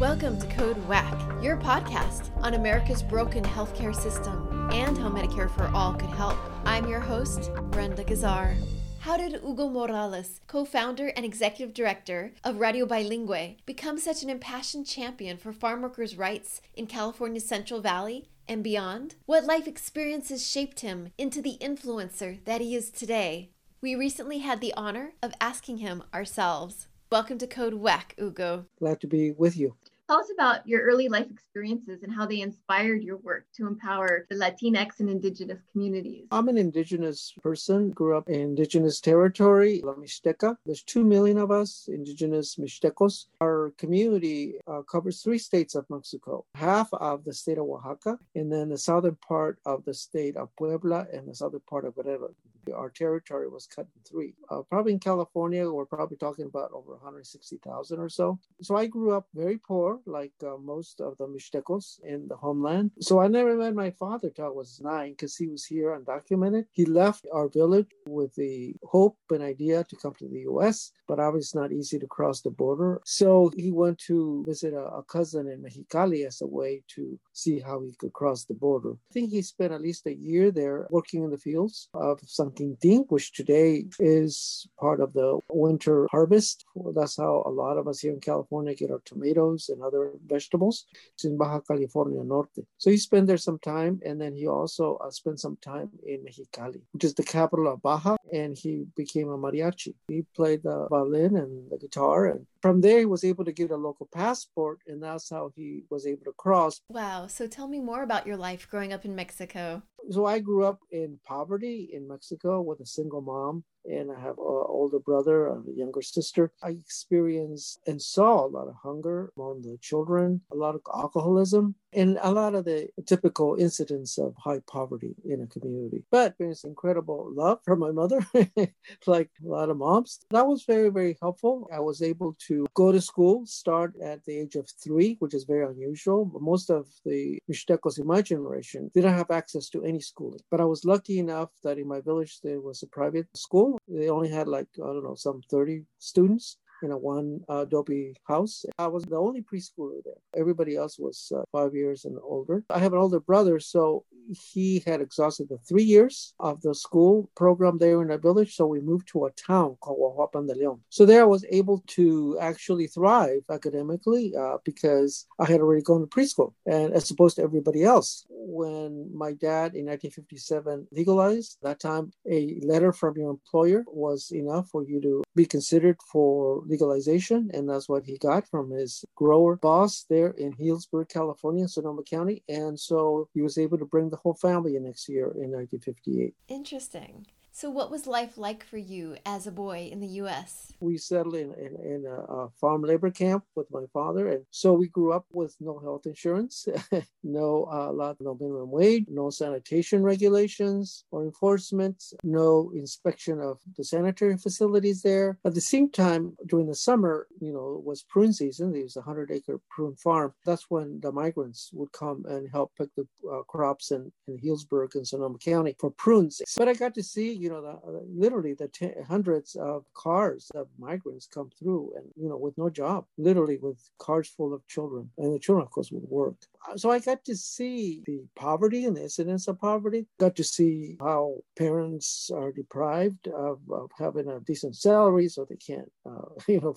Welcome to Code WACK, your podcast on America's broken healthcare system and how Medicare for All could help. I'm your host, Brenda Gazzar. How did Hugo Morales, co founder and executive director of Radio Bilingüe, become such an impassioned champion for farm workers' rights in California's Central Valley and beyond? What life experiences shaped him into the influencer that he is today? We recently had the honor of asking him ourselves. Welcome to Code WACK, Hugo. Glad to be with you. Tell us about your early life experiences and how they inspired your work to empower the Latinx and Indigenous communities. I'm an Indigenous person, grew up in Indigenous territory, La Mixteca. There's two million of us, Indigenous Mixtecos. Our community uh, covers three states of Mexico, half of the state of Oaxaca, and then the southern part of the state of Puebla and the southern part of Guerrero. Our territory was cut in three. Uh, probably in California, we're probably talking about over 160,000 or so. So I grew up very poor, like uh, most of the Mixtecos in the homeland. So I never met my father till I was nine because he was here undocumented. He left our village with the hope and idea to come to the US, but obviously it's not easy to cross the border. So he went to visit a, a cousin in Mexicali as a way to see how he could cross the border. I think he spent at least a year there working in the fields of San Which today is part of the winter harvest. That's how a lot of us here in California get our tomatoes and other vegetables. It's in Baja California Norte. So he spent there some time, and then he also uh, spent some time in Mexicali, which is the capital of Baja, and he became a mariachi. He played the violin and the guitar, and from there he was able to get a local passport, and that's how he was able to cross. Wow. So tell me more about your life growing up in Mexico. So I grew up in poverty in Mexico with a single mom and I have an older brother and a younger sister. I experienced and saw a lot of hunger among the children, a lot of alcoholism, and a lot of the typical incidents of high poverty in a community. But there's incredible love from my mother, like a lot of moms. That was very, very helpful. I was able to go to school, start at the age of three, which is very unusual. Most of the Mixtecos in my generation didn't have access to any schooling. But I was lucky enough that in my village there was a private school. They only had like, I don't know, some 30 students in a one uh, adobe house. I was the only preschooler there. Everybody else was uh, five years and older. I have an older brother, so he had exhausted the three years of the school program there in our village. So we moved to a town called Huajuapan de Leon. So there I was able to actually thrive academically uh, because I had already gone to preschool, and as opposed to everybody else. When my dad in 1957 legalized, that time a letter from your employer was enough for you to be considered for legalization, and that's what he got from his grower boss there in Healdsburg, California, Sonoma County. And so he was able to bring the whole family in next year in 1958. Interesting. So, what was life like for you as a boy in the U.S.? We settled in, in, in a, a, farm labor camp with my father. And so we grew up with no health insurance, no uh, lot, no minimum wage, no sanitation regulations or enforcement, no inspection of the sanitary facilities there. At the same time, during the summer, you know, was prune season. There was a 100 acre prune farm. That's when the migrants would come and help pick the uh, crops in, in Healdsburg and Sonoma County for prunes. But I got to see, you know, the, uh, literally the hundreds of cars of migrants come through and, you know, with no job, literally with cars full of children. And the children, of course, would work. So I got to see the poverty and the incidence of poverty, got to see how parents are deprived of, of having a decent salary so they can't, uh, you know,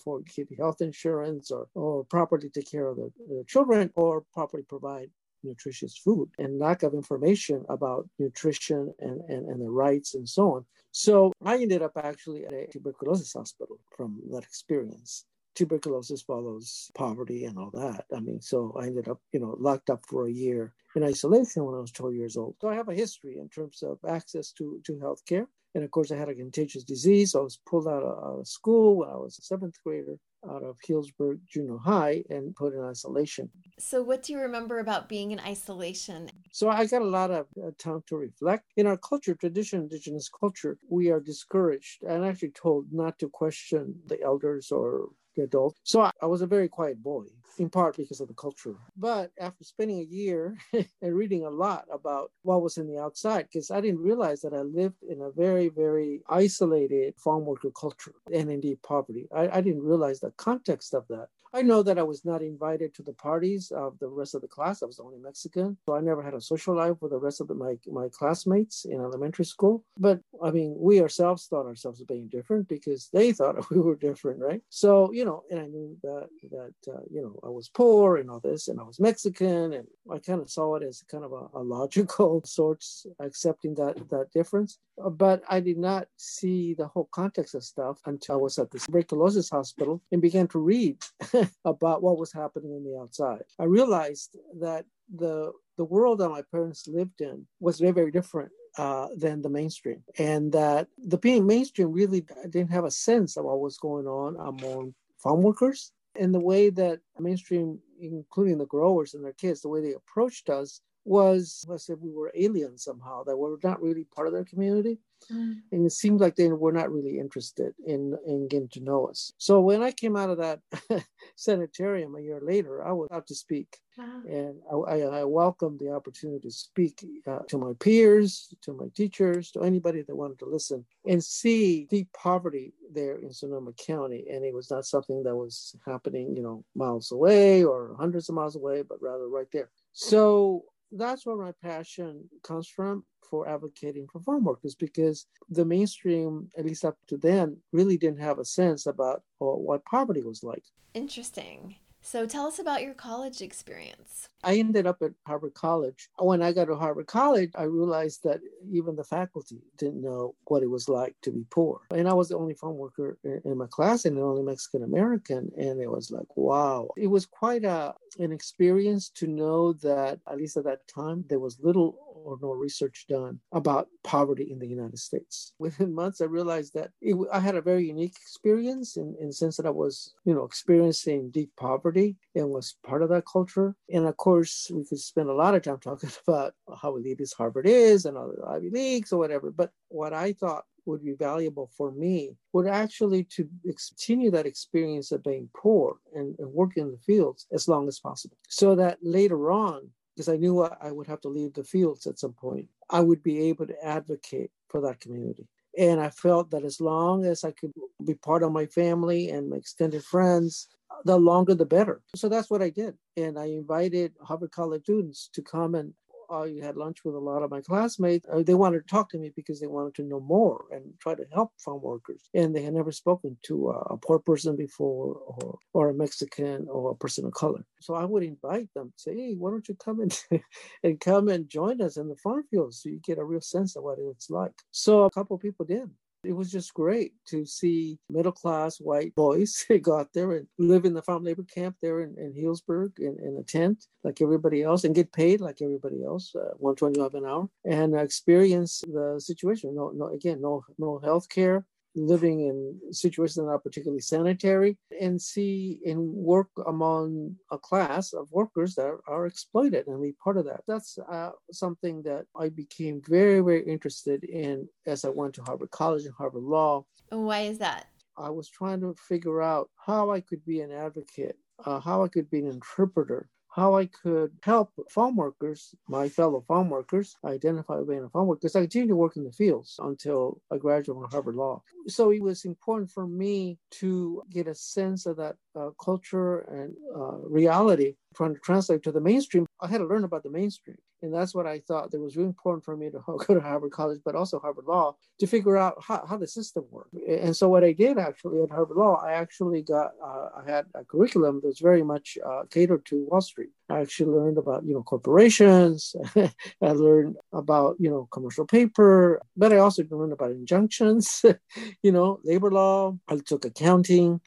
for health insurance or, or properly take care of their children or properly provide nutritious food and lack of information about nutrition and, and, and the rights and so on. So I ended up actually at a tuberculosis hospital from that experience. Tuberculosis follows poverty and all that. I mean, so I ended up, you know, locked up for a year in isolation when I was 12 years old. So I have a history in terms of access to, to health care. And of course, I had a contagious disease. So I was pulled out of, school when I was a seventh grader out of Healdsburg Junior High and put in isolation. So, what do you remember about being in isolation? So, I got a lot of uh, time to reflect. In our culture, traditional indigenous culture, we are discouraged and actually told not to question the elders or adult. So I, I was a very quiet boy, in part because of the culture. But after spending a year and reading a lot about what was in the outside, because I didn't realize that I lived in a very, very isolated farm worker culture and indeed poverty. I, I didn't realize the context of that. I know that I was not invited to the parties of the rest of the class. I was the only Mexican. So I never had a social life with the rest of the, my, my classmates in elementary school. But I mean, we ourselves thought ourselves being different because they thought we were different, right? So, you know, and I knew that, that uh, you know, I was poor and all this, and I was Mexican. And I kind of saw it as kind of a, a logical sorts, accepting that, that difference. But I did not see the whole context of stuff until I was at the tuberculosis hospital and began to read about what was happening in the outside. I realized that the the world that my parents lived in was very very different uh, than the mainstream, and that the being mainstream really didn't have a sense of what was going on among farm workers. And the way that mainstream, including the growers and their kids, the way they approached us was as if we were aliens somehow, that we're not really part of their community. Mm. And it seemed like they were not really interested in, in getting to know us. So when I came out of that sanitarium a year later, I was out to speak. Wow. And I, I, I, welcomed the opportunity to speak uh, to my peers, to my teachers, to anybody that wanted to listen and see deep poverty there in Sonoma County. And it was not something that was happening, you know, miles away or hundreds of miles away, but rather right there. So that's where my passion comes from for advocating for farm workers because the mainstream, at least up to then, really didn't have a sense about oh, what poverty was like. Interesting. So tell us about your college experience. I ended up at Harvard College. When I got to Harvard College, I realized that even the faculty didn't know what it was like to be poor. And I was the only farm worker in my class and the only Mexican American. And it was like, wow. It was quite a, an experience to know that, at least at that time, there was little or no research done about poverty in the United States. Within months, I realized that it, I had a very unique experience in, in the sense that I was, you know, experiencing deep poverty and was part of that culture. And of course, we could spend a lot of time talking about how elitist Harvard is and other Ivy Leagues or whatever. But what I thought would be valuable for me would actually to continue that experience of being poor and, and working in the fields as long as possible so that later on because I knew I would have to leave the fields at some point, I would be able to advocate for that community. And I felt that as long as I could be part of my family and my extended friends, the longer the better. So that's what I did. And I invited Harvard College students to come and I had lunch with a lot of my classmates. Uh, they wanted to talk to me because they wanted to know more and try to help farm workers. And they had never spoken to a poor person before, or, or a Mexican, or a person of color. So I would invite them, say, "Hey, why don't you come and and come and join us in the farm fields so you get a real sense of what it's like." So a couple people did. It was just great to see middle class white boys go out there and live in the farm labor camp there in, in Healdsburg in, in a tent like everybody else and get paid like everybody else, uh, 125 an hour, and experience the situation. No, no, again, no, no health care, living in situations that are not particularly sanitary and see and work among a class of workers that are, exploited and be part of that. That's uh, something that I became very, very interested in as I went to Harvard College and Harvard Law. And why is that? I was trying to figure out how I could be an advocate, uh, how I could be an interpreter how I could help farm workers, my fellow farm workers, identify being a farm worker, because I continued to work in the fields until I graduated from Harvard Law. So it was important for me to get a sense of that uh, culture and uh, reality, trying to translate to the mainstream. I had to learn about the mainstream. And that's what I thought that was really important for me to go to Harvard College, but also Harvard Law to figure out how, how the system worked. And so what I did actually at Harvard Law, I actually got, uh, I had a curriculum that's very much uh, catered to Wall Street. I actually learned about, you know, corporations. I learned about, you know, commercial paper, but I also learned about injunctions, you know, labor law. I took accounting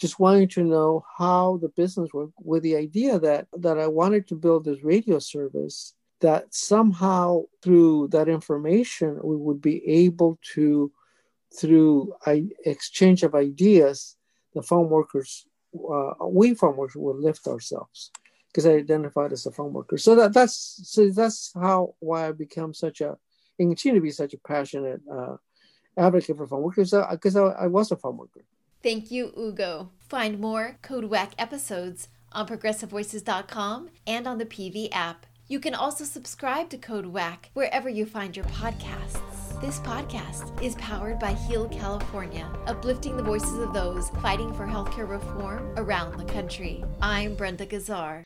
just wanting to know how the business worked with the idea that that I wanted to build this radio service that somehow through that information we would be able to through exchange of ideas the farm workers uh, we farm workers will lift ourselves because I identified as a farm worker so that that's so that's how why I become such a and continue to be such a passionate uh, advocate for farm workers because uh, I, I was a farm worker Thank you, Hugo. Find more Code WACK episodes on progressivevoices.com and on the PV app. You can also subscribe to Code WACK wherever you find your podcasts. This podcast is powered by Heal California, uplifting the voices of those fighting for healthcare reform around the country. I'm Brenda Gazzar.